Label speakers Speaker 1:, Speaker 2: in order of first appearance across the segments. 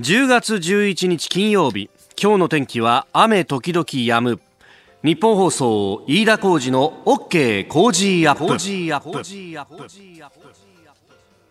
Speaker 1: 10月11日金曜日。今日の天気は雨時々止む。日本放送飯田浩二の OK 工事アップ。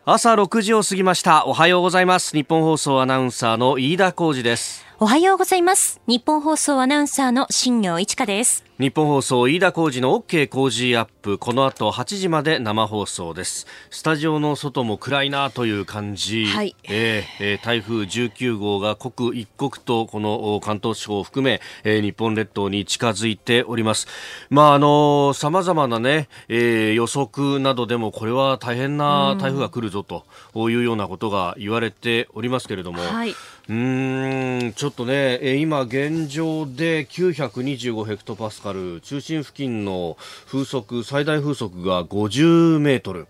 Speaker 1: 朝6時を過ぎました。おはようございます。日本放送アナウンサーの飯田浩二です。
Speaker 2: おはようございます。日本放送アナウンサーの新業一華です。
Speaker 1: 日本放送飯田浩二の OK 工事アップこの後8時まで生放送です。スタジオの外も暗いなという感じ、はい。えーえー、台風19号が刻一刻とこの関東地方を含め、えー、日本列島に近づいております。まああのさまざまなね、えー、予測などでもこれは大変な台風が来るぞというようなことが言われておりますけれども、はいうんちょっとね、今現状で925ヘクトパスカル中心付近の風速最大風速が50メートル。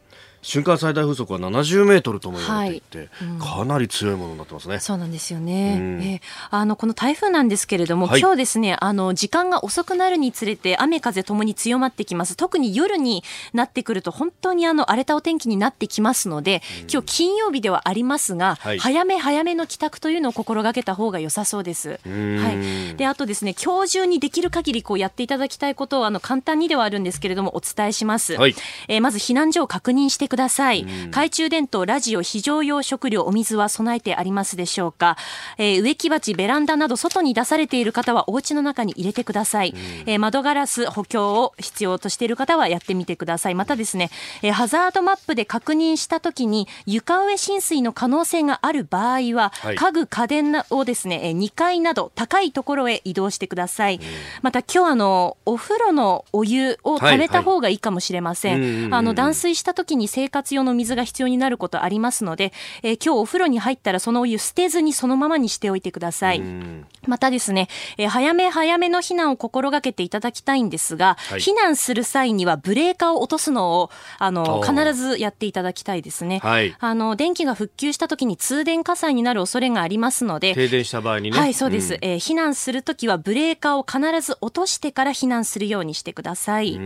Speaker 1: 瞬間最大風速は70メートルとも言われていて、はいうん、かなり強いものになってますね。
Speaker 2: そうなんですよね。うん、えー、あのこの台風なんですけれども、はい、今日ですね、あの時間が遅くなるにつれて雨風ともに強まってきます。特に夜になってくると本当にあの荒れたお天気になってきますので、うん、今日金曜日ではありますが、はい、早め早めの帰宅というのを心がけた方が良さそうです。はい。であとですね、今日中にできる限りこうやっていただきたいことをあの簡単にではあるんですけれどもお伝えします。はい、えー、まず避難所を確認してください。懐中電灯、ラジオ、非常用食料、お水は備えてありますでしょうか。えー、植木鉢、ベランダなど外に出されている方はお家の中に入れてください。えー、窓ガラス補強を必要としている方はやってみてください。またですね、えー、ハザードマップで確認したときに床上浸水の可能性がある場合は、はい、家具、家電をですね、2階など高いところへ移動してください。また今日あの、お風呂のお湯を溜めた方がいいかもしれません。はいはい、あの、断水したときに生活用の水が必要になることありますので、えー、今日お風呂に入ったらそのお湯捨てずにそのままにしておいてください。またですね、えー、早め早めの避難を心がけていただきたいんですが、はい、避難する際にはブレーカーを落とすのをあの必ずやっていただきたいですね。はい、あの電気が復旧した時に通電火災になる恐れがありますので、
Speaker 1: 停電した場合にね。
Speaker 2: はい、そうです。うん、えー、避難するときはブレーカーを必ず落としてから避難するようにしてください。はい。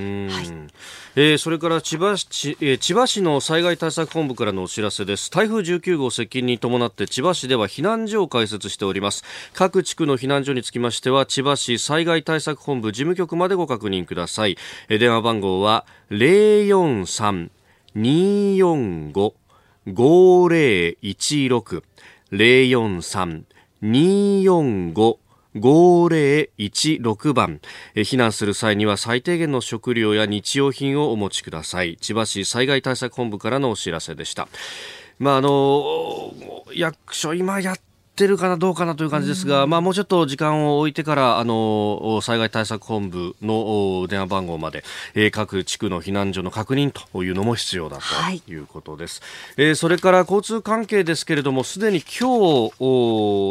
Speaker 1: えー、それから千葉市、えー、千葉市の災害対策本部からのお知らせです。台風19号接近に伴って千葉市では避難所を開設しております。各地区の避難所につきましては千葉市災害対策本部事務局までご確認ください。え電話番号は043-245-5016 043-245 5016番。避難する際には最低限の食料や日用品をお持ちください。千葉市災害対策本部からのお知らせでした。まああの役所今やっってるかなどうかなという感じですが、まあ、もうちょっと時間を置いてからあの災害対策本部の電話番号まで、えー、各地区の避難所の確認というのも必要だとい。うことです、はい、えー、それから交通関係ですけれどもすでに今日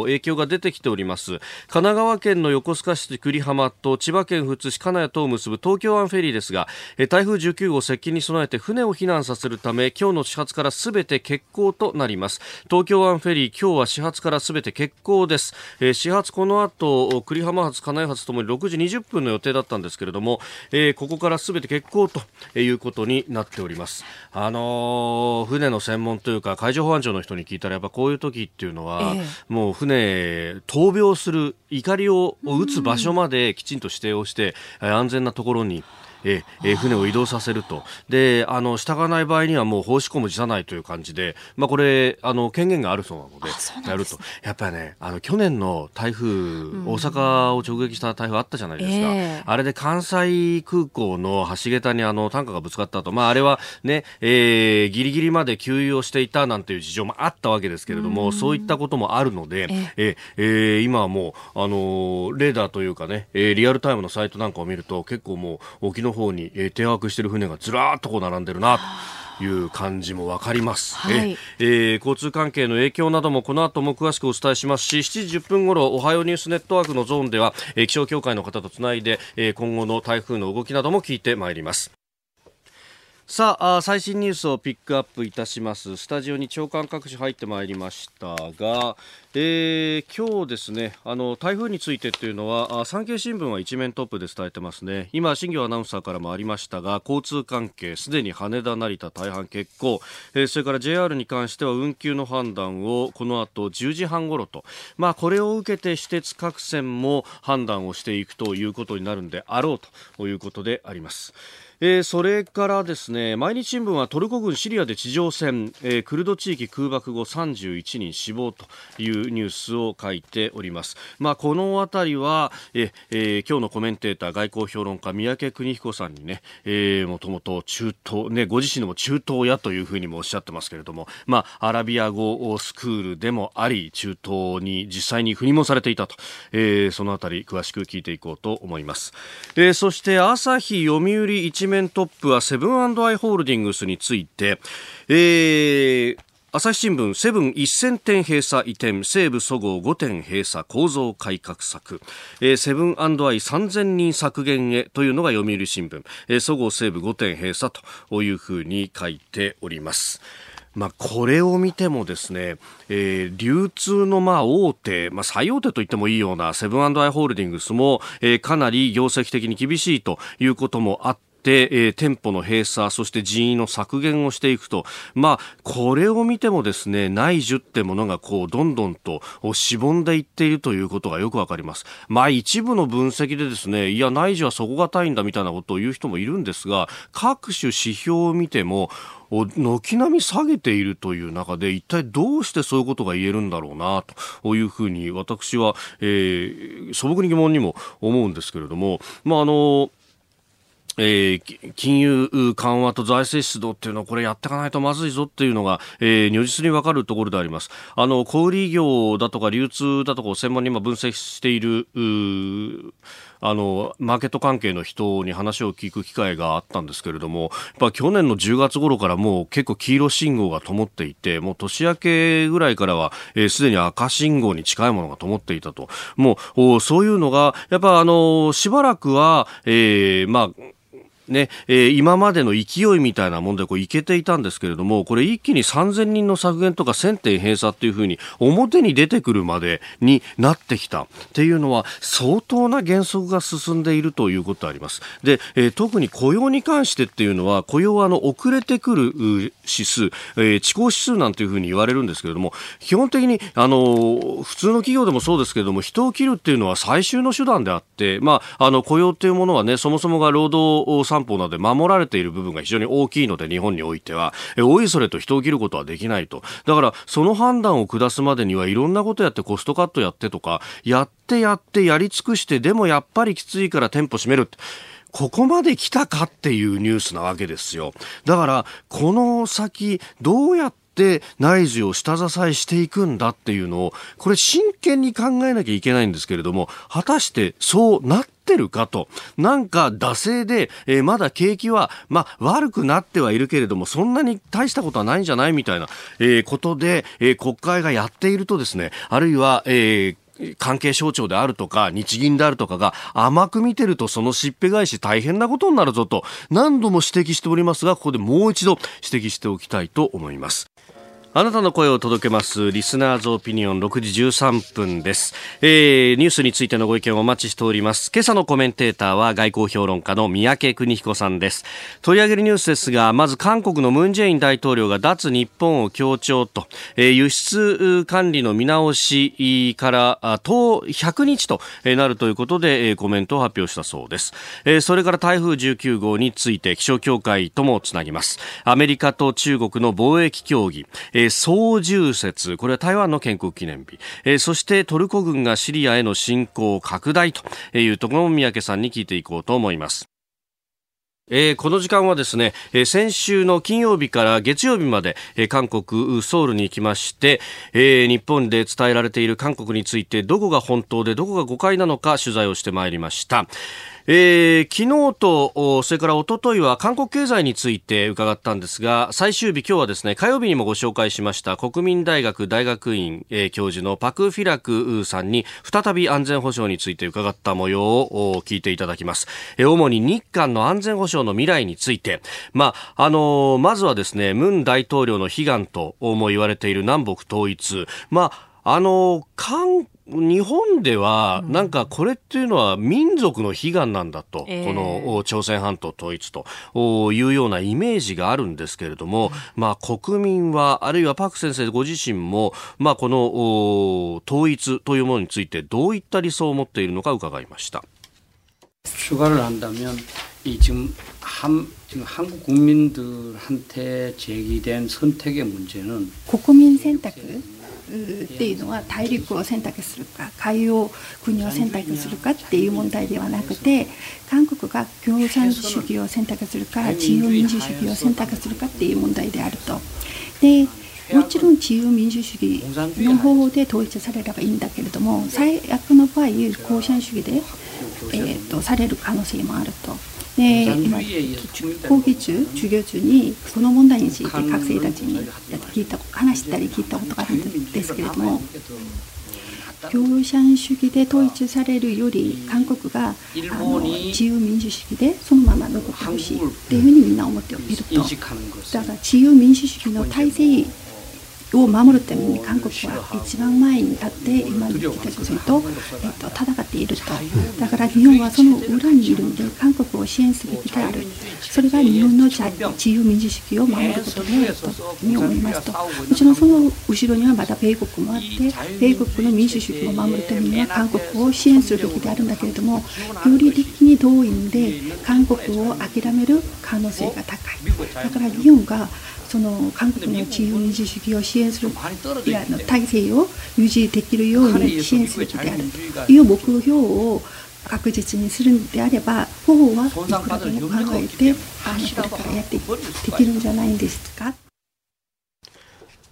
Speaker 1: 影響が出てきております。神奈川県の横須賀市久里浜と千葉県富津市金谷とを結ぶ東京湾フェリーですが、えー、台風19号接近に備えて船を避難させるため今日の始発からすべて欠航となります。東京湾フェリー今日は始発からすべて欠航です、えー、始発この後栗浜発金井発ともに6時20分の予定だったんですけれども、えー、ここからすべて欠航ということになっております。あのー、船の専門というか海上保安庁の人に聞いたらやっぱこういう時っていうのは、えー、もう船闘病する怒りを打つ場所まできちんと指定をして、安全なところにええ船を移動させると。であの従わない場合にはもう放し込む辞さないという感じで、まあ、これあの権限があるそうなのでやると。やっぱりねあの去年の台風、うん、大阪を直撃した台風あったじゃないですか、えー、あれで関西空港の橋桁にあのタンカーがぶつかったと、まあ、あれはね、えー、ギリギリまで給油をしていたなんていう事情もあったわけですけれども、うそういったこともあるので、ええ。ー、今はもうあのレーダーというかね、えー、リアルタイムのサイトなんかを見ると結構もう沖のの方に、えー、停泊している船がずらーっとこう並んでるなという感じもわかります、はい、えー、交通関係の影響などもこの後も詳しくお伝えしますし7時10分ごろおはようニュースネットワークのゾーンでは、えー、気象協会の方とつないで、えー、今後の台風の動きなども聞いてまいりますさあ最新ニュースをピックアップいたします。スタジオに長官各紙入ってまいりましたが、えー、今日ですねあの台風についてというのは産経新聞は一面トップで伝えてますね。今新業アナウンサーからもありましたが交通関係すでに羽田成田大半欠航、えー、それから JR に関しては運休の判断をこの後10時半ごろと。まあこれを受けて私鉄各線も判断をしていくということになるんであろうということであります。えー、それからですね毎日新聞はトルコ軍シリアで地上戦、えー、クルド地域空爆後31人死亡というニュースを書いております。まあ、このあたりは、ええー、今日のコメンテーター外交評論家三宅邦彦さんにね、えー、もともと中東、ね、ご自身でも中東やというふうにもおっしゃってますけれども、まあ、アラビア語スクールでもあり、中東に実際に赴任もされていたと、えー、そのあたり詳しく聞いていこうと思います。えー、そして朝日読売一面トップはセブンアイ・ホールディングスについて、えー、朝日新聞セブン1000店閉鎖移転西武そごう5店閉鎖構造改革策、えー、セブンアイ3000人削減へというのが読売新聞、えー、そごう西武5店閉鎖というふうに書いております。まあ、これを見てもですね、えー、流通のまあ大手、まあ、最大手と言ってもいいようなセブンアイ・ホールディングスも、えー、かなり業績的に厳しいということもあって、えー、店舗の閉鎖、そして人員の削減をしていくと、まあ、これを見てもですね、内需ってものがこう、どんどんとしぼんでいっているということがよくわかります。まあ、一部の分析でですね、いや、内需は底堅いんだみたいなことを言う人もいるんですが、各種指標を見ても、軒並み下げているという中で一体どうしてそういうことが言えるんだろうなというふうに私は、えー、素朴に疑問にも思うんですけれども、まああのえー、金融緩和と財政出動っていうのはこれやっていかないとまずいぞっていうのが、えー、如実に分かるところであります。あの、小売業だとか流通だとかを専門に今分析している、あの、マーケット関係の人に話を聞く機会があったんですけれども、やっ去年の10月頃からもう結構黄色信号が灯っていて、もう年明けぐらいからは、す、えー、で、に赤信号に近いものが灯っていたと。もう、そういうのが、やっぱあの、しばらくは、えー、まあ、ね、えー、今までの勢いみたいなもんでこういけていたんですけれども、これ一気に3000人の削減とか1000点閉鎖っていうふうに表に出てくるまでになってきたっていうのは相当な減速が進んでいるということあります。で、えー、特に雇用に関してっていうのは、雇用はあの遅れてくる指数、えー、遅行指数なんていうふうに言われるんですけれども、基本的にあの普通の企業でもそうですけれども、人を切るっていうのは最終の手段であって、まあ、あの雇用っていうものはね、そもそもが労働担保などで守られている部分が非常に大きいので日本においてはおいそれと人を切ることはできないとだからその判断を下すまでにはいろんなことやってコストカットやってとかやってやってやり尽くしてでもやっぱりきついから店舗閉めるってここまで来たかっていうニュースなわけですよ。だから、この先、どうやって内需を下支えしていくんだっていうのを、これ真剣に考えなきゃいけないんですけれども、果たしてそうなっててるかと。なんか、惰性で、えー、まだ景気は、まあ、悪くなってはいるけれども、そんなに大したことはないんじゃないみたいな、えー、ことで、えー、国会がやっているとですね、あるいは、えー、関係省庁であるとか、日銀であるとかが甘く見てるとそのしっぺ返し大変なことになるぞと何度も指摘しておりますが、ここでもう一度指摘しておきたいと思います。あなたの声を届けますリスナーズオピニオン6時13分です、えー、ニュースについてのご意見をお待ちしております。今朝のコメンテーターは外交評論家の三宅邦彦さんです。取り上げるニュースですがまず韓国のムン・ジェイン大統領が脱日本を強調と、えー、輸出管理の見直しから10 100日となるということで、コメントを発表したそうです、えー、それから台風19号について気象協会ともつなぎます。アメリカと中国の貿易協議、総重節、これは台湾の建国記念日、えー、そしてトルコ軍がシリアへの侵攻拡大というところも三宅さんに聞いていこうと思います。えー、この時間はですね、えー、先週の金曜日から月曜日まで、えー、韓国ソウルに行きまして、え、日本で伝えられている韓国についてどこが本当でどこが誤解なのか取材をしてまいりました。えー、昨日とそれから一昨日は韓国経済について伺ったんですが最終日今日はですね火曜日にもご紹介しました国民大学大学院、え、教授のパク・フィラクさんに再び安全保障について伺った模様を聞いていただきます、えー、主に日韓の安全保障の未来について。まああのー、まずはですねムン大統領の悲願とも言われている南北統一。まああの韓日本では、なんかこれっていうのは民族の悲願なんだと、えー、この朝鮮半島統一というようなイメージがあるんですけれども、まあ国民は、あるいはパク先生ご自身も、まあこの統一というものについてどういった理想を持っているのか伺いました。
Speaker 3: 추가를한다면이지금한지금한국국민들한테제기된선택의문제는
Speaker 4: 国民選択 っていうのは大陸を選択するか海洋国を選択するかっていう問題ではなくて韓国が共産主義を選択するか自由民主主義を選択するかっていう問題であると。でもちろん自由民主主義の方法で統一されればいいんだけれども最悪の場合共産主義で、えーとされる可能性もあると。で今講義中授業中にその問題について学生たちに聞いた話したり聞いたことがあるんですけれども共産主義で統一されるより韓国があの自由民主主義でそのまま残ってほしいっていうふうにみんな思っていると。だから自由民主主義の体制を守るために韓国は一番前に立って今の北朝鮮と,、えっと戦っていると。だから日本はその裏にいるので韓国を支援すべきである。それが日本の自由民主主義を守ることであると思いますと。もちろんその後ろにはまた米国もあって米国の民主主義を守るためには韓国を支援するべきであるんだけれどもより的に遠いんで韓国を諦める可能性が高い。だから日本がその韓国の自由民主主義を支援するいやの体制を維持できるように支援すべきであるという目標を確実にするんであれば方法はいくらでも考えてあのこれからやってできるんじゃないんですか。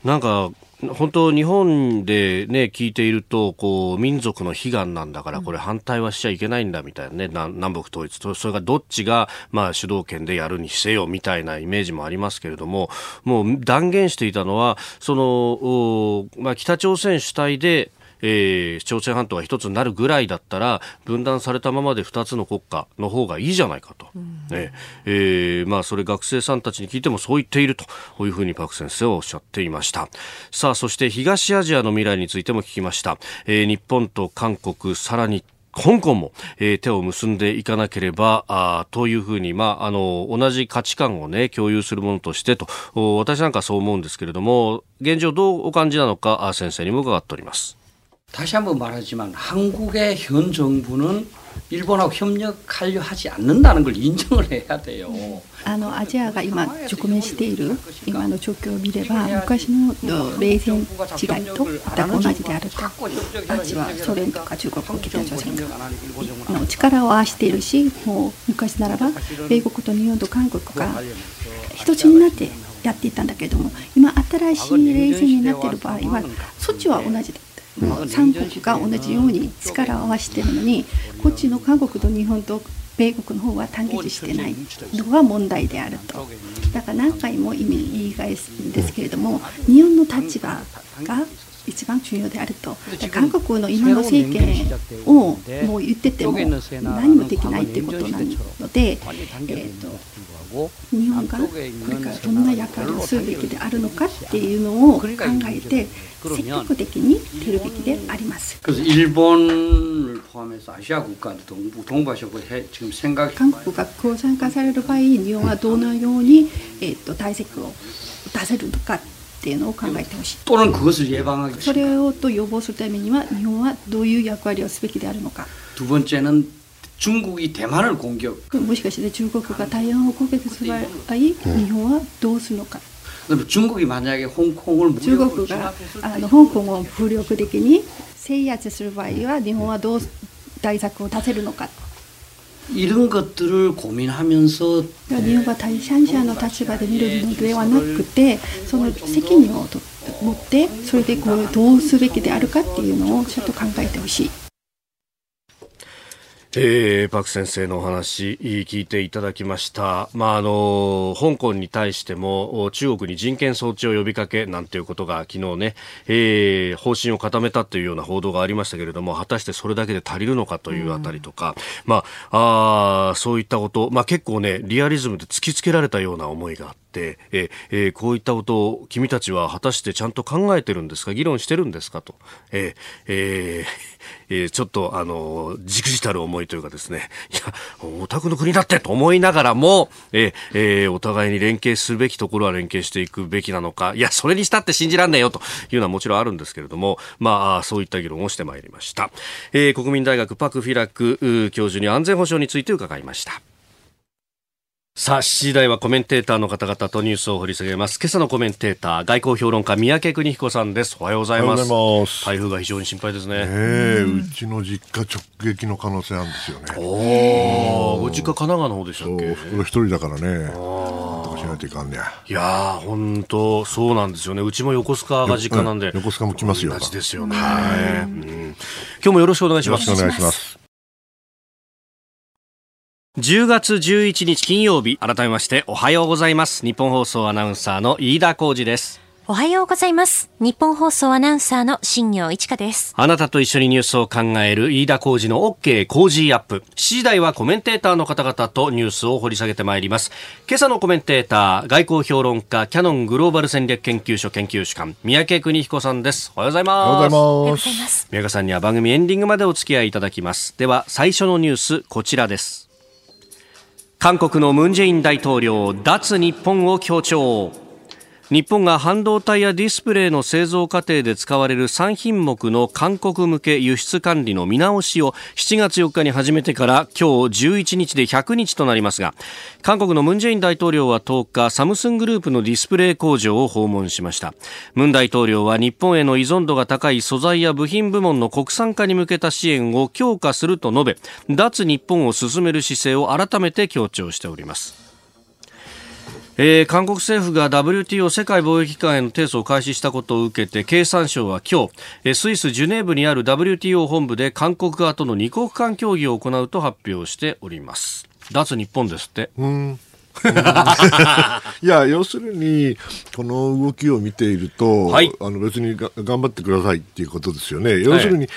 Speaker 1: なんか本当、日本で、ね、聞いているとこう民族の悲願なんだからこれ反対はしちゃいけないんだみたいなね、南北統一。それがどっちが、まあ、主導権でやるにせよみたいなイメージもありますけれどももう断言していたのはその、まあ、北朝鮮主体でえー、朝鮮半島が一つになるぐらいだったら分断されたままで二つの国家の方がいいじゃないかと、うん、ね。えー、まあ、それ学生さんたちに聞いてもそう言っているというふうにパク先生はおっしゃっていました。さあそして東アジアの未来についても聞きました、えー、日本と韓国さらに香港も、えー、手を結んでいかなければあというふうに、まあ、あの同じ価値観を、ね、共有するものとしてと私なんかそう思うんですけれども現状どうお感じなのか先生にも伺っております。
Speaker 3: 다시 한번 말하지만 한국의 현 정부는 일본하고 협력하려 하지 않는다는 걸 인정을 해야 돼요.
Speaker 4: あのアジアが今植民している今の状況を見れば昔の米戦時代とこう同じであるとアジはソ連とか中国を撃ってた朝鮮が一つになってやっていたんだけども今新しい冷戦になっている場合はそっちは同じ 3国が同じように力を合わせてるのにこっちの韓国と日本と米国の方は単結してないのが問題であると。だから何回も意味言い返すんですけれども日本の立場が一番重要であると韓国の今の政権をもう言ってても何もできないということなので、えーと、日本がこれからどんな役割をするべきであるのかっていうのを考えて積極的に出るべきであります。韓国が共産化される場合日本はどのように、えーと、対策を出せるのかっていうのを考えてほしい。それをと予防するためには日本はどういう役割をすべきであるのか。두번째는중국이대만을공격もしかして中国が台湾を攻撃する場合、日本はどうするのか。
Speaker 3: 중국이만약에홍콩을
Speaker 4: 中国があの香港を武力的に制圧する場合は日本はどう対策を出せるのか。
Speaker 3: 이런것들을고민하면서
Speaker 4: 日本が第三者の立場で見るのではなくてその責任を持ってそれでこうどうすべきであるかっていうのをちょっと考えてほしい。
Speaker 1: えー、パク先生のお話聞いていただきました。まあ、あの、香港に対しても中国に人権装置を呼びかけなんていうことが昨日ね、えー、方針を固めたというような報道がありましたけれども、果たしてそれだけで足りるのかというあたりとか、うん、まあ、あそういったこと、まあ結構ね、リアリズムで突きつけられたような思いがあって、ええ、こういったことを君たちは果たしてちゃんと考えてるんですか？議論してるんですか？と、ええ、え、ちょっとあの、じくじたる思いというかですね、いや、お宅の国だってと思いながらも、ええ、お互いに連携するべきところは連携していくべきなのか、いや、それにしたって信じらんねえよと。いうのはもちろんあるんですけれども、まあ、そういった議論をしてまいりました。え、国民大学パク・フィラク教授に安全保障について伺いました。さあ、7時台はコメンテーターの方々とニュースを掘り下げます。今朝のコメンテーター、外交評論家、三宅邦彦さんです。おはようございます。ます台風が非常に心配ですね。
Speaker 5: えうちの実家直撃の可能性あるんですよね。
Speaker 1: おお、ご実家神奈川の方でしたっけ？
Speaker 5: 袋一人だからね。とかしないといかんね
Speaker 1: いや本当そうなんですよね。うちも横須賀が実家なんで。
Speaker 5: 横須賀も来ますよ。
Speaker 1: 同じですよね、はいうん。今日もよろしくお願いします。
Speaker 5: よろしくお願いします。
Speaker 1: 10月11日金曜日改めましておはようございます。日本放送アナウンサーの飯田浩二です。
Speaker 2: おはようございます。日本放送アナウンサーの新業一華です。
Speaker 1: あなたと一緒にニュースを考える飯田浩二の OK 工事アップ。7時台はコメンテーターの方々とニュースを掘り下げてまいります。今朝のコメンテーター外交評論家キャノングローバル戦略研究所研究主幹三宅邦彦さんです。おはようございます。
Speaker 5: おはようござい
Speaker 1: ます。三宅さんには番組エンディングまでお付き合いいただきます。では最初のニュースこちらです韓国のムン・ジェイン大統領脱日本を強調。日本が半導体やディスプレイの製造過程で使われる3品目の韓国向け輸出管理の見直しを7月4日に始めてから今日11日で100日となりますが韓国のムン・ジェイン大統領は10日サムスングループのディスプレイ工場を訪問しました。ムン大統領は日本への依存度が高い素材や部品部門の国産化に向けた支援を強化すると述べ脱日本を進める姿勢を改めて強調しております。えー、韓国政府が WTO 世界貿易機関への提訴を開始したことを受けて経産省は今日、えー、スイス・ジュネーブにある WTO 本部で韓国側との二国間協議を行うと発表しております。脱日本ですって。
Speaker 5: うん。いや要するにこの動きを見ていると、はい、あの別にが頑張ってくださいっていうことですよね。要するに、はい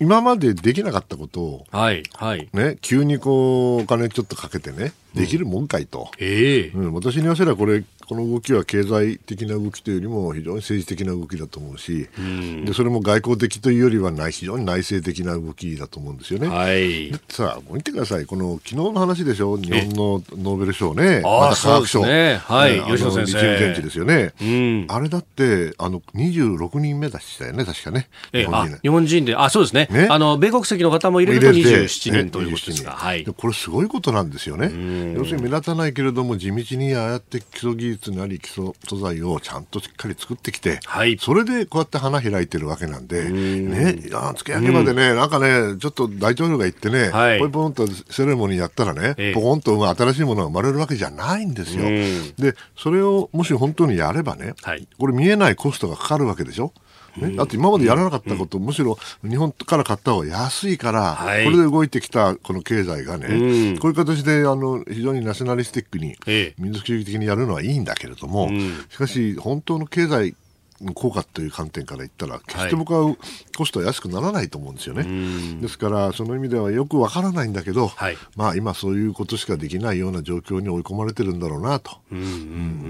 Speaker 5: 今までできなかったことを、
Speaker 1: はいはい。
Speaker 5: ね、急にこうお金ちょっとかけてね、できるもんかいと、
Speaker 1: うん、え。ー
Speaker 5: うん、私に言わせればこれこの動きは経済的な動きというよりも非常に政治的な動きだと思うし、うん、でそれも外交的というよりはない非常に内政的な動きだと思うんですよね。
Speaker 1: はい、
Speaker 5: さあ、見てください、この昨日の話でしょ、日本のノーベル賞ね、
Speaker 1: また科学賞、ね。はい、吉野先生。リチウム
Speaker 5: 電池ですよね、
Speaker 1: うん、
Speaker 5: あれだってあの26人目だしたよね、確かね。
Speaker 1: 日本人。日本人で、あそうですねね。あの、米国籍の方も入れると27人ということですが、はい、
Speaker 5: これ、すごいことなんですよね。要するに目立たないけれども、地道にああやって基礎技術なり基礎素材をちゃんとしっかり作ってきて、
Speaker 1: はい、
Speaker 5: それでこうやって花開いてるわけなんで、ね、いや付け焼きまでね、なんかね、ちょっと大統領が言ってね、はい、ポイポンとセレモニーやったらね、ポコンと新しいものが生まれるわけじゃないんですよ。で、それをもし本当にやればね、はい、これ見えないコストがかかるわけでしょ。ね、だって今までやらなかったこと、むしろ日本から買った方が安いから、はい、これで動いてきたこの経済がね、うん、こういう形であの非常にナショナリスティックに、民族主義的にやるのはいいんだけれども、しかし、本当の経済効果という観点から言ったら、決して僕はコストは安くならないと思うんですよね。はい、ですから、その意味ではよくわからないんだけど、はい、まあ今そういうことしかできないような状況に追い込まれてるんだろうなと。あ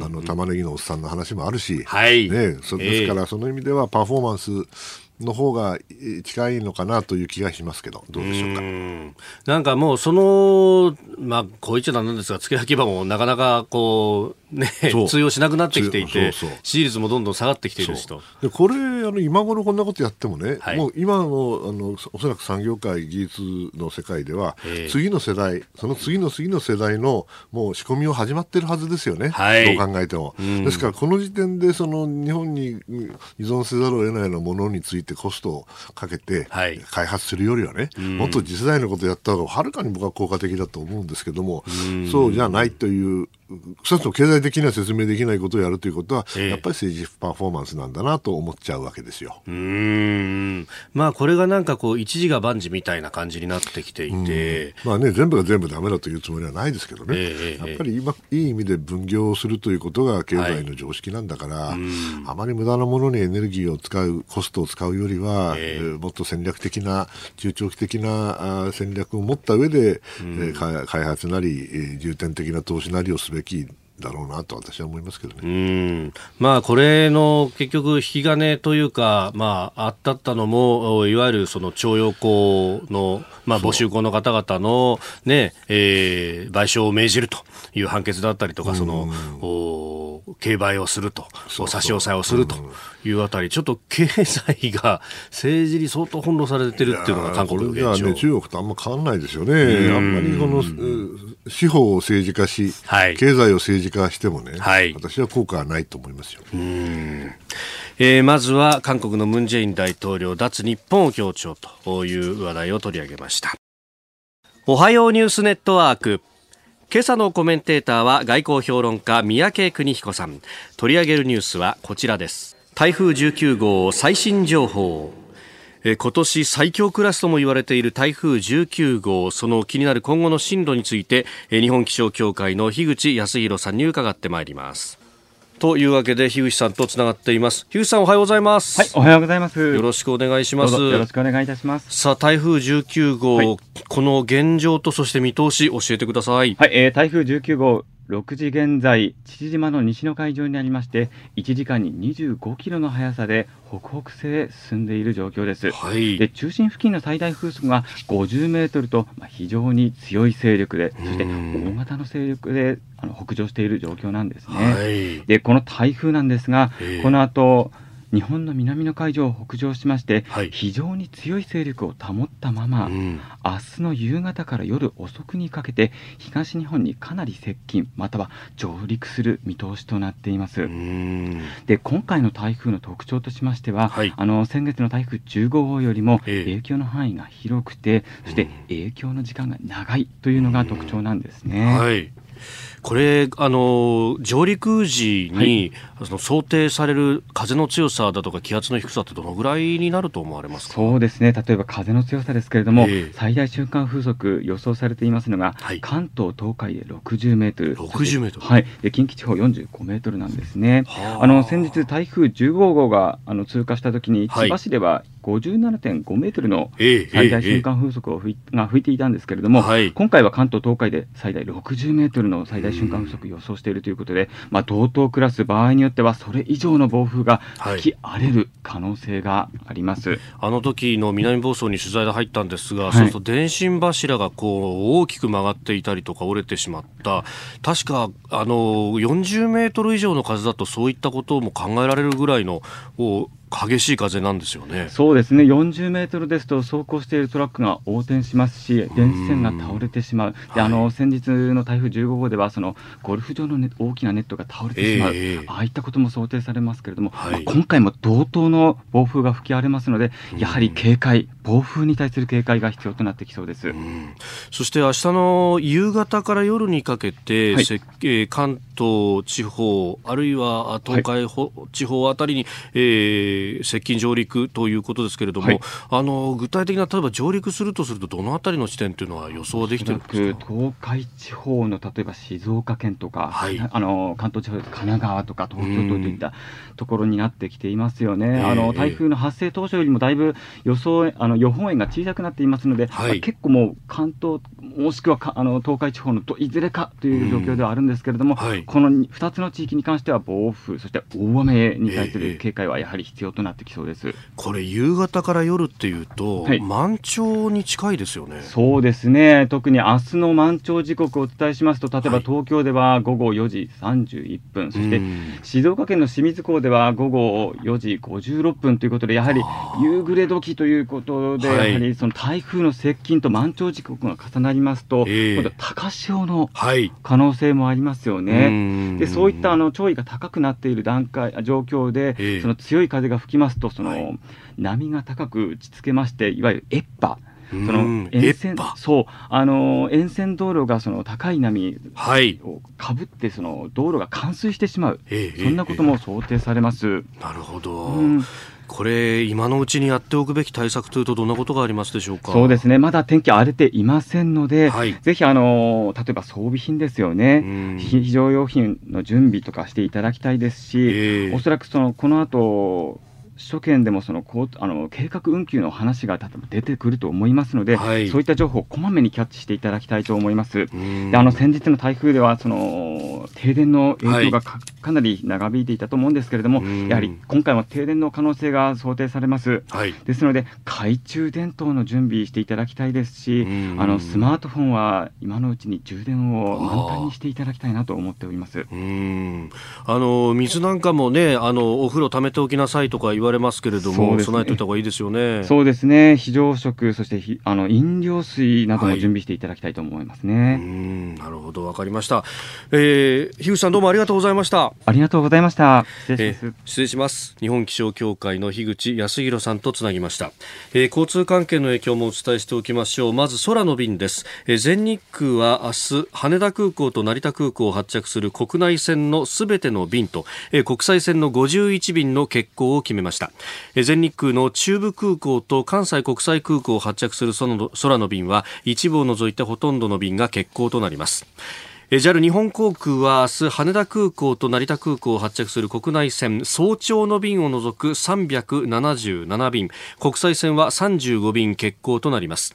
Speaker 5: の玉ねぎのおっさんの話もあるし、
Speaker 1: はい、
Speaker 5: ね、そですから、その意味ではパフォーマンスの方が近いのかなという気がしますけど、どうでしょうか？
Speaker 1: うなんかもう、その、まあ、こう言っちゃなんですが、付け焼き場もなかなかこう、ね、通用しなくなってきていて、支持率もどんどん下がってきているしと。
Speaker 5: でこれあの、今頃こんなことやってもね、はい、もう今のあのおそらく産業界、技術の世界では、次の世代、その次の次の世代のもう仕込みを始まってるはずですよね、はい、どう考えても。ですから、この時点でその日本に依存せざるを得ないようなものについてコストをかけて開発するよりはね、はい、もっと次世代のことをやった方がはるかに僕は効果的だと思うんですけども、そうじゃないという一つの経済的には説明できないことをやるということは、えー、やっぱり政治パフォーマンスなんだなと思っちゃうわけですよ。
Speaker 1: うん。まあこれがなんかこう一時が万事みたいな感じになってきていて、
Speaker 5: うん、まあね全部が全部ダメだというつもりはないですけどね、えー、やっぱり今いい意味で分業するということが経済の常識なんだから、はい、あまり無駄なものにエネルギーを使うコストを使うよりは、えー、もっと戦略的な中長期的な戦略を持った上で、うん、えー、開発なり重点的な投資なりをすべきだろうなと私は思いますけどね。
Speaker 1: うん。まあ、これの結局、引き金というか、まあ、あったったのも、いわゆるその徴用工の、まあ、募集工の方々のね、えー、賠償を命じるという判決だったりとか、その、お競売をすると、差し押さえをするというあたり、ちょっと経済が政治に相当翻弄されてるっていうのが韓国の現状、
Speaker 5: ね、中国とあんま変わらないですよね。あんまりこの司法を政治化し、はい、経済を政治化してもね、はい、私は効果はないと思いますよ。
Speaker 1: うん。えー、まずは韓国のムン・ジェイン大統領脱日本を強調という話題を取り上げました。おはようニュースネットワーク今朝のコメンテーターは外交評論家三宅邦彦さん。取り上げるニュースはこちらです。台風19号最新情報。今年最強クラスとも言われている台風19号その気になる今後の進路について日本気象協会の樋口康弘さんに伺ってまいります。というわけで樋口さんとつながっています。樋口さんおはようございます。
Speaker 6: はいおはようございます。
Speaker 1: よろしくお願いします。
Speaker 6: よろしくお願いいたします。
Speaker 1: さあ台風19号、はい、この現状とそして見通し教えてください。
Speaker 6: はい、えー、台風19号6時現在、父島の西の海上にありまして、1時間に25キロの速さで北北西へ進んでいる状況です。はい、で中心付近の最大風速が50メートルと、まあ、非常に強い勢力で、そして大型の勢力であの北上している状況なんですね。はい、でこの台風なんですが、この後日本の南の海上を北上しまして、はい、非常に強い勢力を保ったまま、うん、明日の夕方から夜遅くにかけて東日本にかなり接近または上陸する見通しとなっています。で今回の台風の特徴としましては、はい、あの先月の台風15号よりも影響の範囲が広くて、そして影響の時間が長いというのが特徴なんですね。はい
Speaker 1: これあの上陸時に、はい、その想定される風の強さだとか気圧の低さってどのぐらいになると思われますか？
Speaker 6: そうですね。例えば風の強さですけれども、えー、最大瞬間風速予想されていますのが、はい、関東東海で60メートル。
Speaker 1: 60メートル。
Speaker 6: はい。で近畿地方45メートルなんですね。あ。の先日台風15号があの通過した時に千葉市では57.5メートルの最大瞬間風速を吹いが吹いていたんですけれども、はい、今回は関東東海で最大60メートルの最大瞬間風速予想しているということで、まあ、同等クラス場合によってはそれ以上の暴風が吹き荒れる可能性があります、はい、
Speaker 1: あの時の南房総に取材で入ったんですが、はい、そうすると電信柱がこう大きく曲がっていたりとか折れてしまった。確かあの40メートル以上の風だとそういったことも考えられるぐらいの激しい風なんですよね。
Speaker 6: そうですね。40メートルですと走行しているトラックが横転しますし、電子線が倒れてしまう。で、あの先日の台風15号ではそのゴルフ場の、ね、大きなネットが倒れてしまう、えー、ああいったことも想定されますけれども、はい、まあ、今回も同等の暴風が吹き荒れますので、やはり警戒、暴風に対する警戒が必要となってきそうです。
Speaker 1: そして明日の夕方から夜にかけて、はい、関東地方あるいは東海、地方あたりに、えー接近上陸ということですけれども、はい、あの具体的な例えば上陸するとするとどのあたりの地点というのは予想できてるんですか？
Speaker 6: 東海地方の例えば静岡県とか、はい、あの関東地方神奈川とか東京都といったところになってきていますよね。あの台風の発生当初よりもだいぶ予想あの予報円が小さくなっていますので、はい、結構もう関東もしくはあの東海地方のいずれかという状況ではあるんですけれども、はい、この2つの地域に関しては暴風そして大雨に対する警戒はやはり必要となってきそうです。
Speaker 1: これ夕方から夜っていうと、はい、満潮に近いですよね。
Speaker 6: そうですね。特に明日の満潮時刻をお伝えしますと、例えば東京では午後4時31分、はい、そして静岡県の清水港では午後4時56分ということで、やはり夕暮れ時ということで、やはりその台風の接近と満潮時刻が重なりますと、えー、今度高潮の可能性もありますよね。で、そういったあの潮位が高くなっている段階状況で、えー、その強い風が吹きますと、その、はい、波が高く打ちつけまして、いわゆる越波。その沿線そう。あの沿線道路がその高い波をかぶってその道路が冠水してしまう、そんなことも想定されます。
Speaker 1: なるほど、うんこれ、今のうちにやっておくべき対策というと、どんなことがありますでしょうか？
Speaker 6: そうですね、まだ天気荒れていませんので、はい、ぜひあの、例えば装備品ですよね、非常用品の準備とかしていただきたいですし、えー、おそらくそのこの後首都圏でもそのこうあの計画運休の話が出てくると思いますので、はい、そういった情報をこまめにキャッチしていただきたいと思います。であの先日の台風ではその停電の影響がかはい、かなり長引いていたと思うんですけれども、やはり今回も停電の可能性が想定されます。はい、ですので懐中電灯の準備していただきたいですし、あのスマートフォンは今のうちに充電を満タンにしていただきたいなと思っております。
Speaker 1: あの水なんかもねあのお風呂ためておきなさいとか言わわれますけれども、ね、備えておいた方がいいですよね。
Speaker 6: そうですね。非常食、そしてあの飲料水なども準備していただきたいと思いますね。はい、
Speaker 1: うんなるほど、わかりました。えー、樋口さんどうもありがとうございました。
Speaker 6: ありがとうございました。
Speaker 1: 失礼します。えー、失礼します。日本気象協会の樋口康弘さんとつなぎました。えー、交通関係の影響もお伝えしておきましょう。まず空の便です。えー、全日空は明日羽田空港と成田空港を発着する国内線のすべての便と、えー、国際線の51便の欠航を決めました。全日空の中部空港と関西国際空港を発着する空の便は一部を除いてほとんどの便が欠航となります。JAL 日本航空は明日羽田空港と成田空港を発着する国内線早朝の便を除く377便国際線は35便欠航となります。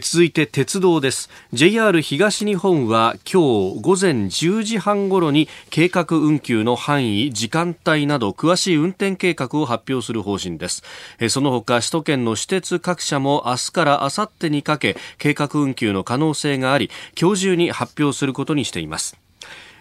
Speaker 1: 続いて鉄道です。JR 東日本は今日午前10時半ごろに計画運休の範囲時間帯など詳しい運転計画を発表する方針です。えその他首都圏の私鉄各社も明日からあさってにかけ計画運休の可能性があり今日中に発表することにしています。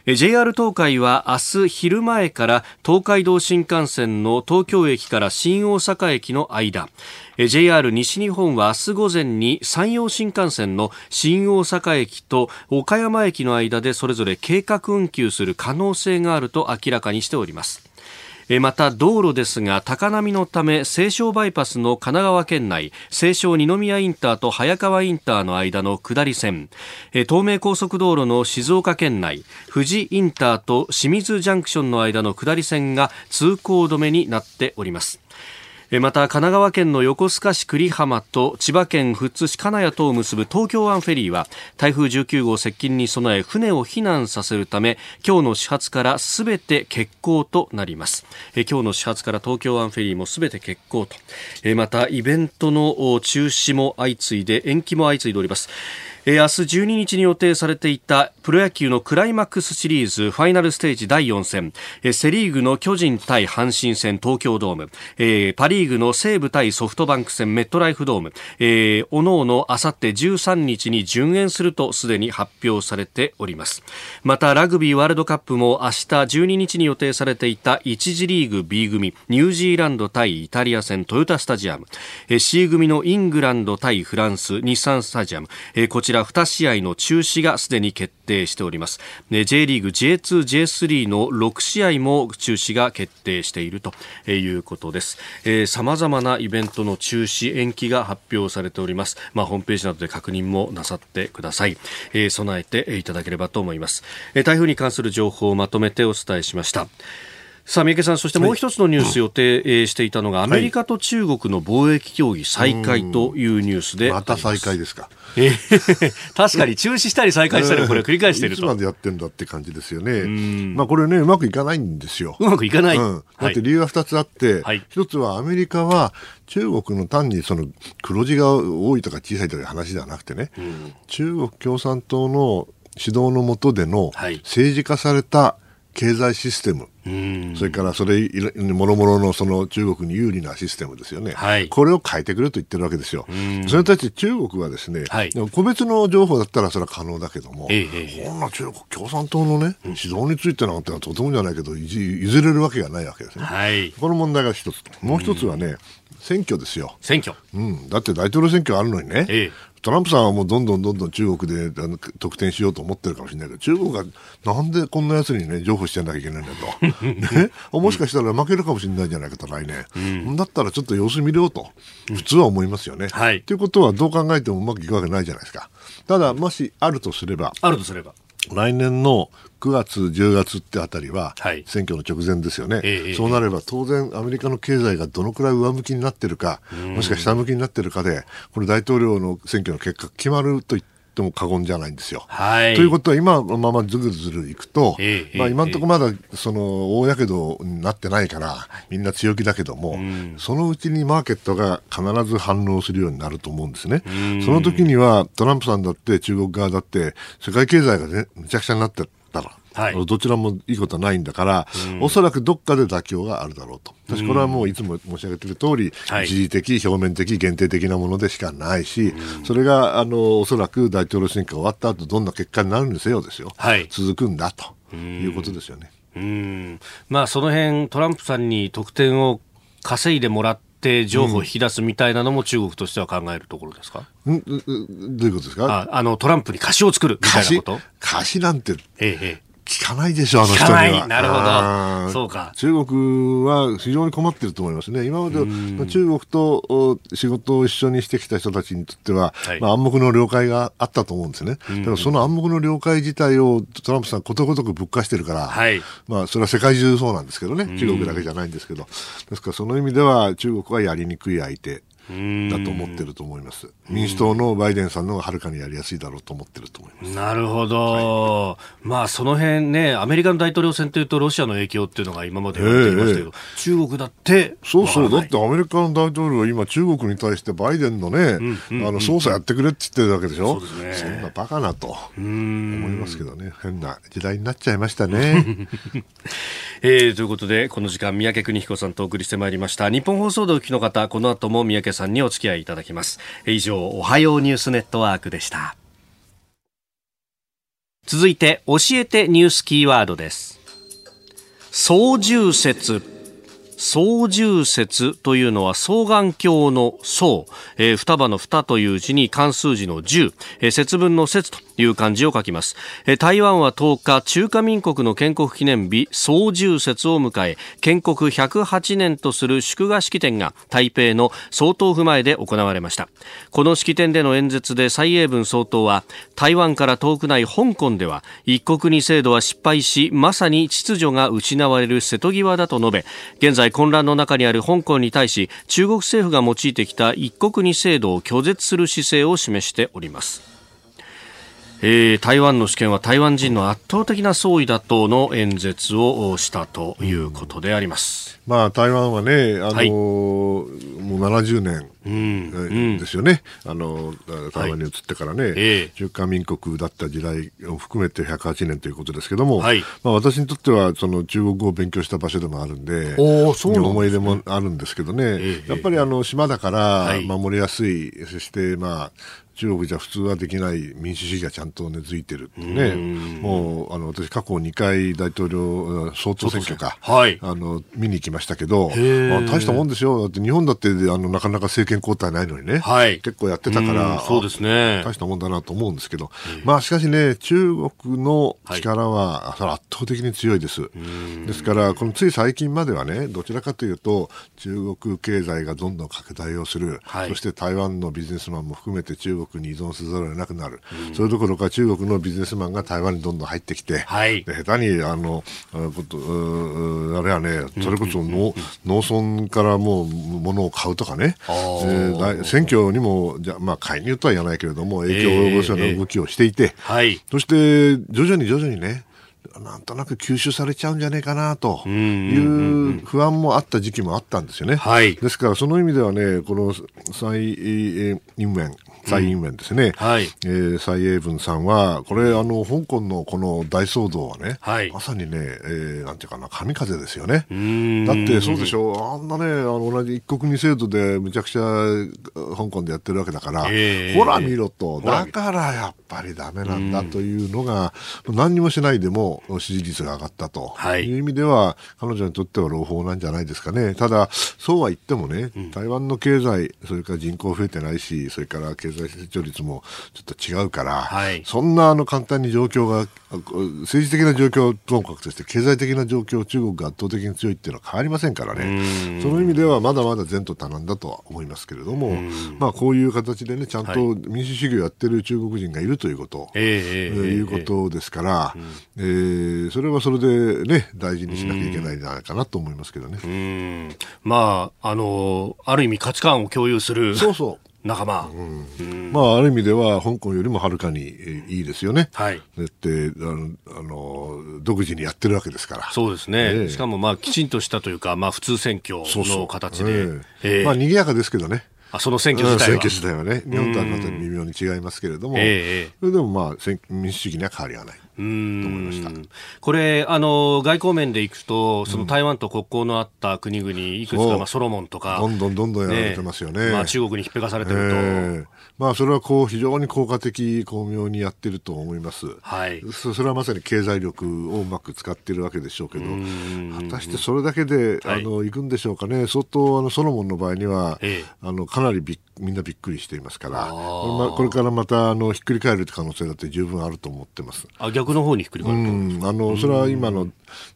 Speaker 1: JR 東海は明日昼前から東海道新幹線の東京駅から新大阪駅の間。JR 西日本は明日午前に山陽新幹線の新大阪駅と岡山駅の間でそれぞれ計画運休する可能性があると明らかにしております。また道路ですが高波のため西湘バイパスの神奈川県内西湘二宮インターと早川インターの間の下り線東名高速道路の静岡県内富士インターと清水ジャンクションの間の下り線が通行止めになっております。また神奈川県の横須賀市久里浜と千葉県富津市金谷とを結ぶ東京湾フェリーは台風19号接近に備え船を避難させるため今日の始発からすべて欠航となります。今日の始発から東京湾フェリーもすべて欠航と。またイベントの中止も相次いで延期も相次いでおります。え、明日12日に予定されていたプロ野球のクライマックスシリーズファイナルステージ第4戦、セリーグの巨人対阪神戦東京ドーム、パリーグの西武対ソフトバンク戦メットライフドーム、えー、おのおのあさって13日に順延するとすでに発表されております。またラグビーワールドカップも明日12日に予定されていた1次リーグ B 組ニュージーランド対イタリア戦トヨタスタジアム、C 組のイングランド対フランス日産スタジアム、こちらら2試合の中止がすでに決定しております。J リーグ J2、J3 の6試合も中止が決定しているということです。さまざまなイベントの中止延期が発表されております。まあ、ホームページなどで確認もなさってください、えー、備えていただければと思います。台風に関する情報をまとめてお伝えしました。さあ三宅さん、そしてもう一つのニュース予定していたのが、アメリカと中国の貿易協議再開というニュースで、
Speaker 5: また再開ですか。
Speaker 1: えー、確かに中止したり再開したり、これ繰り返していると。
Speaker 5: いつまでやってんだって感じですよね。まあこれね、うまくいかないんですよ。
Speaker 1: うまくいかない。う
Speaker 5: ん、だって理由が二つあって、はい、一つはアメリカは中国の単にその黒字が多いとか小さいという話ではなくてね、うん、中国共産党の指導の下での政治化された経済システム、それからそれもろもろのその中国に有利なシステムですよね、はい、これを変えてくれと言ってるわけですよ。それに対して中国はですね、はい、個別の情報だったらそれは可能だけども、ええ、こんな中国共産党のね、指導についてなんてのはとてもじゃないけど、譲れるわけがないわけですね。はい、この問題が一つもう一つはね、選挙ですよ。
Speaker 1: 選挙。
Speaker 5: うん。だって大統領選挙あるのにね、ええ、トランプさんはもうどんどんどんどん中国であの得点しようと思ってるかもしれないけど、中国がなんでこんなやつにね、譲歩してなきゃいけないんだと。ね、もしかしたら負けるかもしれないんじゃないかと、来年。うん、だったらちょっと様子見ようと、普通は思いますよね。はい。ということは、どう考えてもうまくいくわけないじゃないですか。ただ、もしあるとすれば。
Speaker 1: あるとすれば。
Speaker 5: 来年の9月、10月ってあたりは、選挙の直前ですよね、そうなれば当然、アメリカの経済がどのくらい上向きになってるか、もしくは下向きになってるかで、これ、大統領の選挙の結果、決まると言ってっても過言じゃないんですよ。はい、ということは今のままずるずるいくと、えー、まあ、今のところまだその大やけどになってないからみんな強気だけども、うん、そのうちにマーケットが必ず反応するようになると思うんですね。その時にはトランプさんだって中国側だって世界経済がねむちゃくちゃになってはい、どちらもいいことはないんだから、うん、おそらくどっかで妥協があるだろうと。私、これはもういつも申し上げている通り、うん、一時的、表面的、限定的なものでしかないし、うん、それが、あの、おそらく大統領選挙終わった後、どんな結果になるにせよですよ。はい、続くんだということですよね。
Speaker 1: うん。まあ、その辺トランプさんに得点を稼いでもらって情報を引き出すみたいなのも中国としては考えるところですか、
Speaker 5: うん、どういうことですか？
Speaker 1: あのトランプに貸しを作るみたいなこと？
Speaker 5: 貸しなんて、ええ、聞かないでしょ、あの人には。
Speaker 1: なるほど。そうか。
Speaker 5: 中国は非常に困ってると思いますね。今まで中国と仕事を一緒にしてきた人たちにとっては、はい、まあ、暗黙の了解があったと思うんですね。だからその暗黙の了解自体をトランプさんことごとくぶっかしてるから、はい、まあ、それは世界中そうなんですけどね。中国だけじゃないんですけど。ですからその意味では中国はやりにくい相手。だと思ってると思います。民主党のバイデンさんの方がはるかにやりやすいだろうと思ってると思います。
Speaker 1: なるほど。はい、まあその辺ね、アメリカの大統領選というとロシアの影響っていうのが今まで言われていましたけど、えー、中国だって
Speaker 5: そうそう、だってアメリカの大統領は今中国に対してバイデンのね、うんうんうん、あの捜査やってくれって言ってるわけでしょ？そうね。そんなバカなと思いますけどね、変な時代になっちゃいましたね。
Speaker 1: えー、ということで、この時間、三宅邦彦さんとお送りしてまいりました。日本放送でお聞きの方、この後も三宅さんにお付き合いいただきます。以上、おはようニュースネットワークでした。続いて、教えてニュースキーワードです。操縦説。双重説というのは双眼鏡の双、えー、双葉の双という字に漢数字の十、えー、節分の節という漢字を書きます、えー、台湾は10日中華民国の建国記念日双重節を迎え建国108年とする祝賀式典が台北の総統府前で行われました。この式典での演説で蔡英文総統は台湾から遠くない香港では一国二制度は失敗しまさに秩序が失われる瀬戸際だと述べ現在混乱の中にある香港に対し中国政府が用いてきた一国二制度を拒絶する姿勢を示しております。えー、台湾の主権は台湾人の圧倒的な総意だとの演説をしたということであります。
Speaker 5: まあ、台湾はね、あのーはい、もう70年、うんですよね、あの台湾に移ってからね、はい、中華民国だった時代を含めて108年ということですけども、はい、まあ、私にとってはその中国語を勉強した場所でもあるんで、おそう、ね、思い出もあるんですけどね、やっぱりあの島だから守りやすい、そして、まあ、中国じゃ普通はできない民主主義がちゃんと根付いてるね、もうあの私、過去2回大統領総統選挙か、はい、あの見に行きましたけど、まあ、大したもんですよ、だって日本だってあのなかなか政権交代ないのにね、はい、結構やってたから、
Speaker 1: そうですね、
Speaker 5: 大したもんだなと思うんですけど、まあ、しかしね、中国の力は、圧倒的に強いです。ですから、このつい最近まではね、どちらかというと、中国経済がどんどん拡大をする、はい、そして台湾のビジネスマンも含めて中国国に依存せざるを得なくなる、うん、それどころか中国のビジネスマンが台湾にどんどん入ってきて、はい、で下手にあのあれはね、それこそ農,、農村からもう物を買うとかね、えー、選挙にもじゃ、まあ、介入とは言わないけれども、影響を及ぼすような動きをしていて、えーはい、そして徐々に徐々にね、なんとなく吸収されちゃうんじゃないかなという不安もあった時期もあったんですよね。はい、ですから、その意味ではね、この蔡英文蔡英文ですね、うん、はい、えー、蔡英文さんは、これ、あの、香港のこの大騒動はね、はい、まさにね、えー、なんていうかな、神風ですよね。だって、そうでしょ。う、あんなね、あの、同じ一国二制度でむちゃくちゃ香港でやってるわけだから、えー、ほら見ろと、だからやっぱりダメなんだというのが、何にもしないでも支持率が上がったと。い。う意味では、彼女にとっては朗報なんじゃないですかね。ただ、そうは言ってもね、台湾の経済、それから人口増えてないし、それから経済成長率もちょっと違うから、はい、そんなあの簡単に状況が、政治的な状況はともかくとして、経済的な状況、中国が圧倒的に強いっていうのは変わりませんからね、その意味ではまだまだ前途多難だとは思いますけれども、まあ、こういう形でね、ちゃんと民主主義をやってる中国人がいるということ、はい、えー、いうことですから、えー、それはそれでね、大事にしなきゃいけないんじゃないかなと思いますけどね。
Speaker 1: まあ、あの、ある意味価値観を共有する。
Speaker 5: そうそう。
Speaker 1: 仲間、
Speaker 5: うん、まあ、ある意味では香港よりもはるかにいいですよね。はい。だってあのあの独自にやってるわけですから。
Speaker 1: そうですね。えー、しかもまあきちんとしたというか、まあ普通選挙の形で。そうそう
Speaker 5: えー、えー、まあ賑やかですけどね。
Speaker 1: あその選挙自体は、
Speaker 5: 選挙自体はね、日本とはまた微妙に違いますけれども、えー、それでもまあ民主主義には変わりはない。うん。
Speaker 1: これあの、外交面でいくと、その台湾と国交のあった国々、いくつか、まあ、ソロモンとか、
Speaker 5: どんどんどんどんやられてますよね。
Speaker 1: ねまあ、中国にひっぺかされてると。えー
Speaker 5: まあ、それはこう非常に効果的、巧妙にやってると思います、はい、それはまさに経済力をうまく使ってるわけでしょうけど、果たしてそれだけで、あの行くんでしょうかね、相当あのソロモンの場合には、ええ、あのかなりびみんなびっくりしていますから、これからまたあのひっくり返る可能性だって十分あると思ってます。
Speaker 1: あ逆の方にひっくり返る
Speaker 5: あのそれは今の、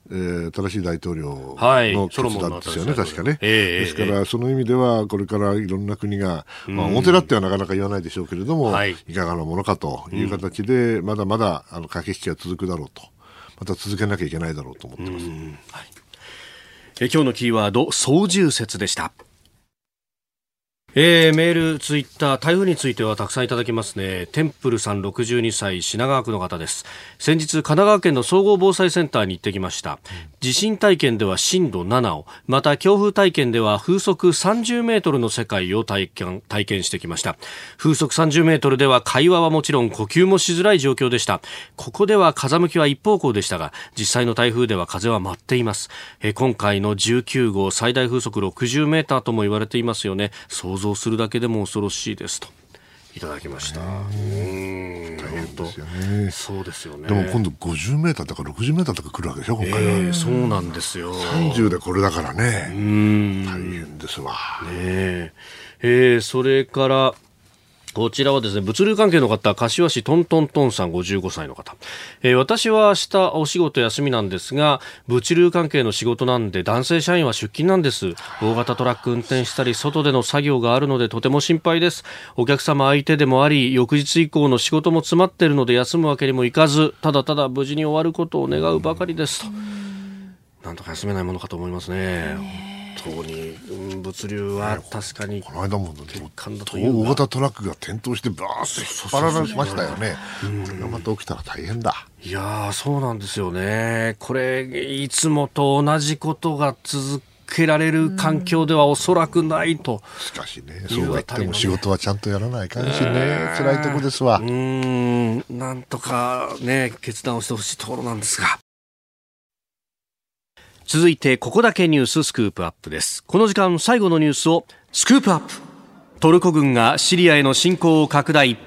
Speaker 5: えー、正しい大統領の決断ですよね、はい、確かね、えー、ですから、その意味では、これからいろんな国が、まあ、表立ってはなかなか言わないでしょうけれども、はい、いかがなものかという形で、まだまだあの駆け引きは続くだろうと、また続けなきゃいけないだろうと思ってます。はい、
Speaker 1: え今日のキーワード、操縦説でした。えー、メール、ツイッター、台風についてはたくさんいただきますね。テンプルさん62歳、品川区の方です。先日、神奈川県の総合防災センターに行ってきました。地震体験では震度7を、また強風体験では風速30メートルの世界を体験、体験してきました。風速30メートルでは会話はもちろん呼吸もしづらい状況でした。ここでは風向きは一方向でしたが、実際の台風では風は舞っています。えー、今回の19号最大風速60メーターとも言われていますよね。想像するだけでも恐ろしいですと。いただきました。大
Speaker 5: 変ですよね。
Speaker 1: そうですよね。
Speaker 5: でも今度50メーターとか60メーターとか来るわけでしょ、今回は。え
Speaker 1: ー、そうなんですよ。
Speaker 5: 30でこれだからね。うん。大変ですわ。
Speaker 1: ねえー、それから、こちらはですね、物流関係の方、柏市トントントンさん55歳の方。えー、私は明日お仕事休みなんですが、物流関係の仕事なんで男性社員は出勤なんです。大型トラック運転したり、外での作業があるのでとても心配です。お客様相手でもあり、翌日以降の仕事も詰まってるので休むわけにもいかず、ただただ無事に終わることを願うばかりですと。なんとか休めないものかと思いますね。当に、うん、物流は確かに、
Speaker 5: この間も大型トラックが転倒してバーッと引っ張られましたよね、これがまた起きたら大変だ。
Speaker 1: いやそうなんですよね。これいつもと同じことが続けられる環境ではおそらくないと。
Speaker 5: しかしね、そうは言っても仕事はちゃんとやらないかんしね、辛いとこですわ。う
Speaker 1: ん、なんとかね、決断をしてほしいところなんですが。続いてここだけニューススクープアップです。この時間最後のニュースをスクープアップ。トルコ軍がシリアへの侵攻を拡大。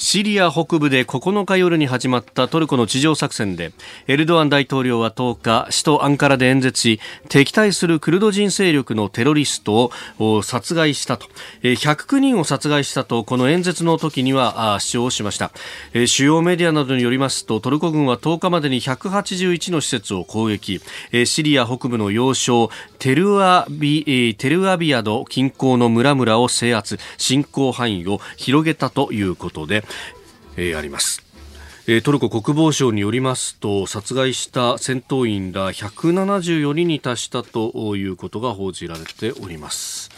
Speaker 1: シリア北部で9日夜に始まったトルコの地上作戦でエルドアン大統領は10日首都アンカラで演説し敵対するクルド人勢力のテロリストを殺害したと。109人を殺害したとこの演説の時には主張しました。主要メディアなどによりますとトルコ軍は10日までに181の施設を攻撃。シリア北部の要衝テルアビテルアビアド近郊の村々を制圧侵攻範囲を広げたということでえー、あります。トルコ国防省によりますと殺害した戦闘員ら174人に達したということが報じられております。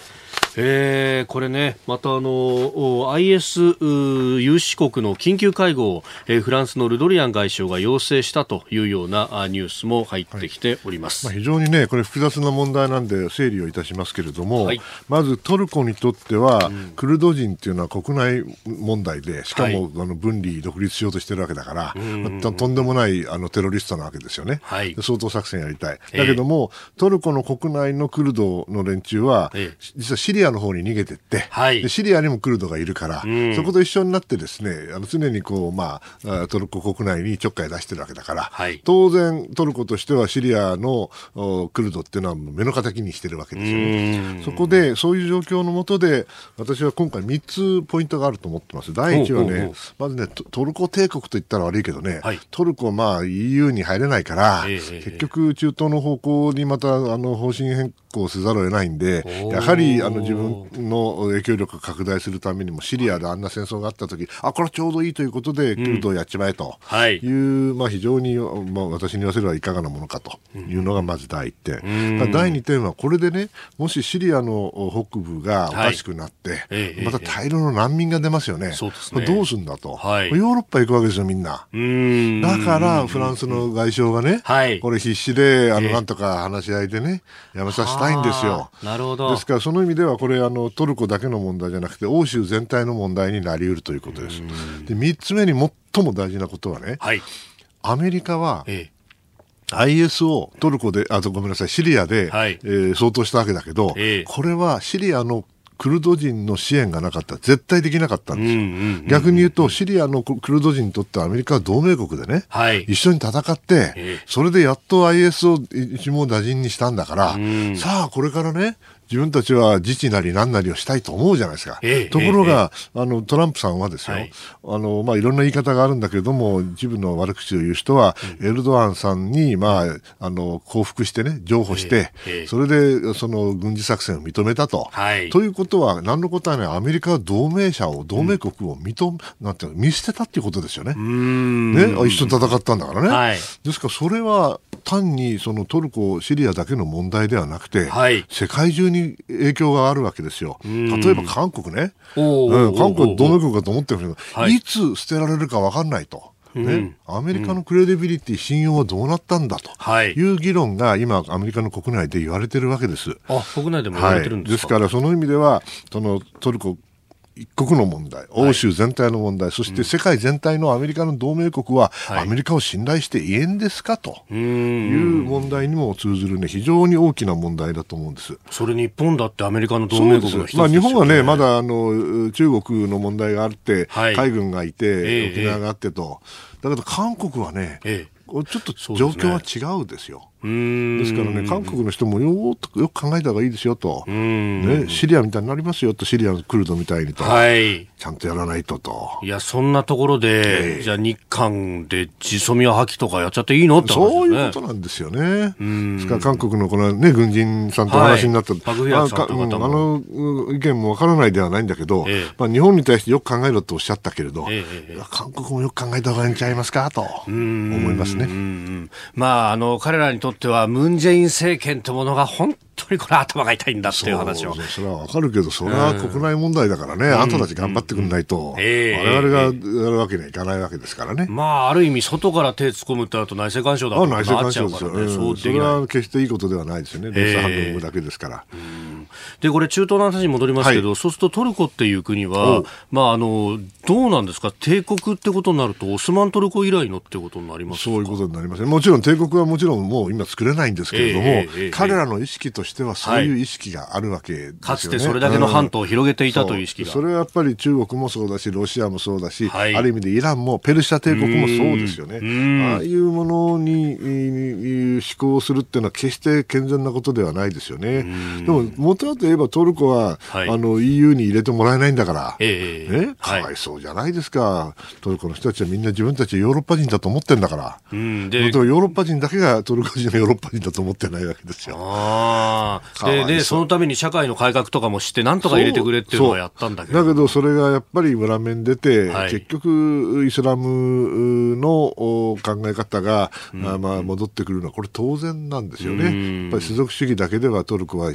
Speaker 1: えー、これね、またあの IS 有志国の緊急会合を、えー、フランスのルドリアン外相が要請したというようなニュースも入ってきております、
Speaker 5: はい、まあ、非常にね、これ複雑な問題なんで整理をいたしますけれども、はい、まずトルコにとっては、うん、クルド人っていうのは国内問題で、しかも、はい、あの分離、独立しようとしてるわけだから、まあ、とんでもないあのテロリストなわけですよね。はい、相当作戦やりたい。だけども、トルコの国内のクルドの連中は、えー、実はシリリアの方に逃げてって、はい、シリアにもクルドがいるから、うん、そこと一緒になってですねあの常にこう、まあ、トルコ国内にちょっかい出してるわけだから、はい、当然トルコとしてはシリアのクルドっていうのは目の敵にしてるわけですよね。そこでそういう状況の下で私は今回3つポイントがあると思ってます。第一はねまずねトルコ帝国と言ったら悪いけどね、はい、トルコはまあ EU に入れないから、えー、結局中東の方向にまたあの方針変更せざるを得ないんでやはりあの自分の影響力を拡大するためにもシリアであんな戦争があった時あこれちょうどいいということでキルドをやっちまえと。い。う、うん、まあ、非常に、まあ、私に言わせればいかがなものかというのがまず第一点、うん、第二点はこれでねもしシリアの北部がおかしくなって、はい、また大量の難民が出ますよね、ね。どうすんだと、はい、ヨーロッパ行くわけですよみんな。だからフランスの外相がね、はい、これ必死であのなんとか話し合いでねやめさせたいんですよ。
Speaker 1: なるほど。
Speaker 5: ですからその意味ではこれあのトルコだけの問題じゃなくて欧州全体の問題になりうるということです。で3つ目に最も大事なことはね、はい、アメリカは、ええ。IS をトルコで、あとごめんなさい、シリアで、はい、えー、相当したわけだけど、ええ、これはシリアのクルド人の支援がなかったら絶対できなかったんですよ、うんうんうんうん、逆に言うと、シリアのクルド人にとってアメリカは同盟国でね、はい、一緒に戦って、それでやっと IS を一網打尽にしたんだから、うん、さあ、これからね、自分たちは自治なり何なりをしたいと思うじゃないですか。えところが、えあの、トランプさんはですよ、はい、あの、まあ、いろんな言い方があるんだけれども、一部の悪口を言う人は、うん、エルドアンさんに、まあ、あの、降伏してね、譲歩して、えそれで、その軍事作戦を認めたと。はい、ということは、何のことはね、アメリカは同盟者を、同盟国を認め、うん、なんていうの、見捨てたっていうことですよね。ね、一緒に戦ったんだからね。はい、ですから、それは、単にそのトルコ、シリアだけの問題ではなくて、はい、世界中に影響があるわけですよ。例えば韓国ね、うん、韓国は同盟国かと思ってるけど、はい、いつ捨てられるか分かんないと。ね、アメリカのクレディビリティ、信用はどうなったんだと。いう議論が今、アメリカの国内で言われてるわけです。
Speaker 1: あ国内でも言われてるんです
Speaker 5: か、はい、ですから、その意味では、そのトルコ一国の問題、欧州全体の問題、はい、そして世界全体のアメリカの同盟国は、アメリカを信頼していえんですか？という問題にも通ずる、ね、非常に大きな問題だと思うんです。
Speaker 1: それ、日本だってアメリカの同盟国の一つ、
Speaker 5: ね、まあ、日本はね、まだあの中国の問題があって、はい、海軍がいて、えー、沖縄があってと、だけど韓国はね、えーちょっと状況は違うですよ。ですからね、韓国の人もよよく考えた方がいいですよと、ね、シリアみたいになりますよと、シリアのクルドみたいにと、はい、ちゃんとやらないとと。
Speaker 1: いや、そんなところで、えー、じゃあ日韓で地ソミア破棄とかやっちゃっていいのって話、
Speaker 5: ね、そういうことなんですよね。ですから韓国のこの、ね、軍人さんと話になった、はい、
Speaker 1: パクフィアさんと
Speaker 5: あの意見もわからないではないんだけど、えー、まあ、日本に対してよく考えろとおっしゃったけれど、えー、韓国もよく考えた方がいいんちゃいますかと思いますね。
Speaker 1: まあ、あの彼らにとってはムン・ジェイン政権というものが本当にこれ頭が痛いんだっていう話を。
Speaker 5: それはわかるけど、それは国内問題だからね、うん、あんたたち頑張ってくれないと、我々がやるわけにはいかないわけですからね。
Speaker 1: まあ、ある意味、外から手突っ込むってなると内政干渉だと
Speaker 5: 内政干渉ですよ、ね、そうそれは決していいことではないですよね、連鎖反応だけですから。
Speaker 1: で、これ、中東の話に戻りますけど、はい、そうするとトルコっていう国は、まあ、あの、どうなんですか、帝国ってことになると、オスマントルコ以来のってことになります
Speaker 5: そういうことになりますね。もちろん帝国はもちろんもう今作れないんですけれども、彼らの意識としてはそういう意識があるわけですよね、
Speaker 1: かつてそれだけの半島を広げていたという意識が、
Speaker 5: それはやっぱり中国もそうだしロシアもそうだし、はい、ある意味でイランもペルシャ帝国もそうですよね。ああいうものに思考するっていうのは決して健全なことではないですよね。でも元はといえばトルコは、はい、あの EU に入れてもらえないんだから、えー、ね、かわいそうじゃないですか、はい、トルコの人たちはみんな自分たちヨーロッパ人だと思ってんだから、うん、でヨーロッパ人だけがトルコ人がヨーロッパ人だと思ってないわけですよ。あ
Speaker 1: ででそのために社会の改革とかもして、なんとか入れてくれっていうのはやったんだけど。
Speaker 5: だけど、それがやっぱり裏面出て、はい、結局、イスラムの考え方が、うん、まあ、戻ってくるのは、これ当然なんですよね。うん、やっぱり世俗主義だけではトルコは、え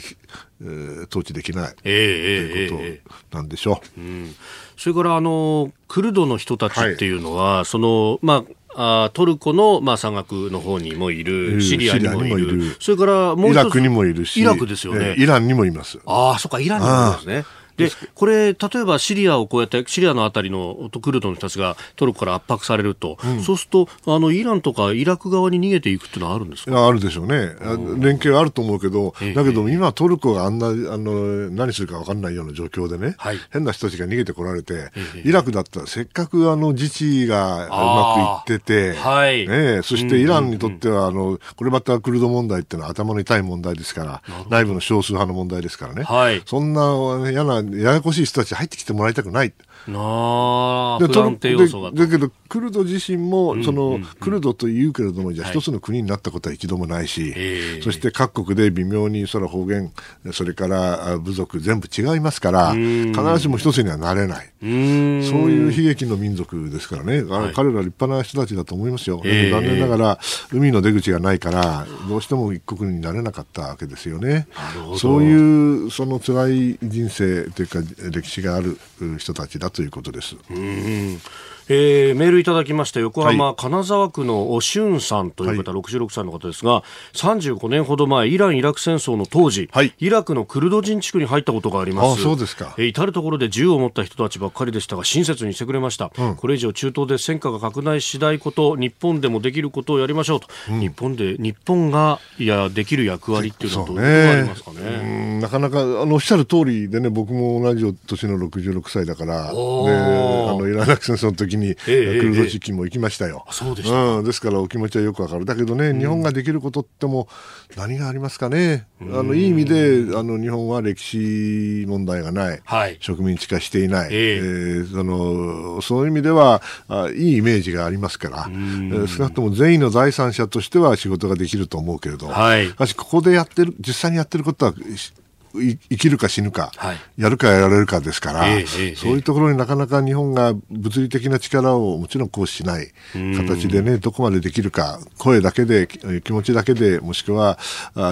Speaker 5: ー、統治できない、えー、ということなんでしょう。えーえ。ー、うん。
Speaker 1: それからあのクルドの人たちっていうのは、はい、そのまああトルコの、まあ、山岳の方にもいる、シリアにもいる、それから
Speaker 5: もうイラクにもいるし、
Speaker 1: イラクですよね、
Speaker 5: イランにもいます。
Speaker 1: ああ、そっか、イランにもいますね。でこれ、例えばシリアをこうやってシリアのあたりのクルドの人たちがトルコから圧迫されると、うん、そうするとあのイランとかイラク側に逃げていくっていうのはあるんですか？
Speaker 5: あるでしょうね、連携はあると思うけど、だけど今、トルコがあんなあの何するか分かんないような状況でね、はい、変な人たちが逃げてこられて、イラクだったらせっかくあの自治がうまくいってて、はい。ね、そしてイランにとってはあの、これまたクルド問題っていうのは頭の痛い問題ですから、内部の少数派の問題ですからね、はい、そんな嫌な、ややこしい人たち入ってきてもらいたくない。
Speaker 1: な不安定要素が
Speaker 5: だけど、クルド自身も、その、クルドというけれども、じゃあ一つの国になったことは一度もないし、はい、そして各国で微妙にその方言、それから部族全部違いますから、必ずしも一つにはなれない。そういう悲劇の民族ですからね、はい、彼ら立派な人たちだと思いますよ。残念ながら、海の出口がないから、どうしても一国になれなかったわけですよね。そういう、その辛い人生というか、歴史がある人たちだということです。うん
Speaker 1: えー、メールいただきました横浜、はい、金沢区のしゅんさんという方、はい、66歳の方ですが35年ほど前イラン・イラク戦争の当時、はい、イラクのクルド人地区に入ったことがあります。
Speaker 5: あそうですか、
Speaker 1: えー、至る所で銃を持った人たちばっかりでしたが親切にしてくれました、うん、これ以上中東で戦火が拡大しないこと日本でもできることをやりましょうと、うん、日本で日本がいやできる役割っていうのはどういうのがありますかね？
Speaker 5: なかなかあのおっしゃる通りでね僕も同じ年の66歳だから、ね、あのイラン・イラク戦争の時に、えー、ルド地域も行きました。よ。
Speaker 1: そうで
Speaker 5: すうん、ですからお気持ちはよくわかる。だけどね、日本ができることっても何がありますかね。あのいい意味であの日本は歴史問題がない、はい、植民地化していない、えー、えー、そのそういう意味ではあいいイメージがありますから、えー、少なくとも善意の第三者としては仕事ができると思うけれど、はい、しかしここでやってる実際にやってることは生きるか死ぬか、はい、やるかやられるかですから、えー、そういうところになかなか日本が物理的な力をもちろん行使しない形でね、どこまでできるか、声だけで、気持ちだけで、もしくは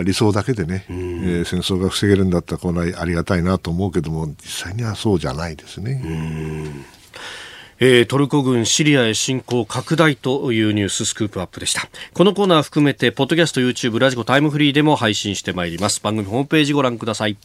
Speaker 5: 理想だけでね、えー、戦争が防げるんだったら、こんなありがたいなと思うけども、実際にはそうじゃないですね。
Speaker 1: えー、トルコ軍シリアへ侵攻拡大というニューススクープアップでした。このコーナー含めてポッドキャスト YouTube ラジコタイムフリーでも配信してまいります。番組ホームページご覧ください。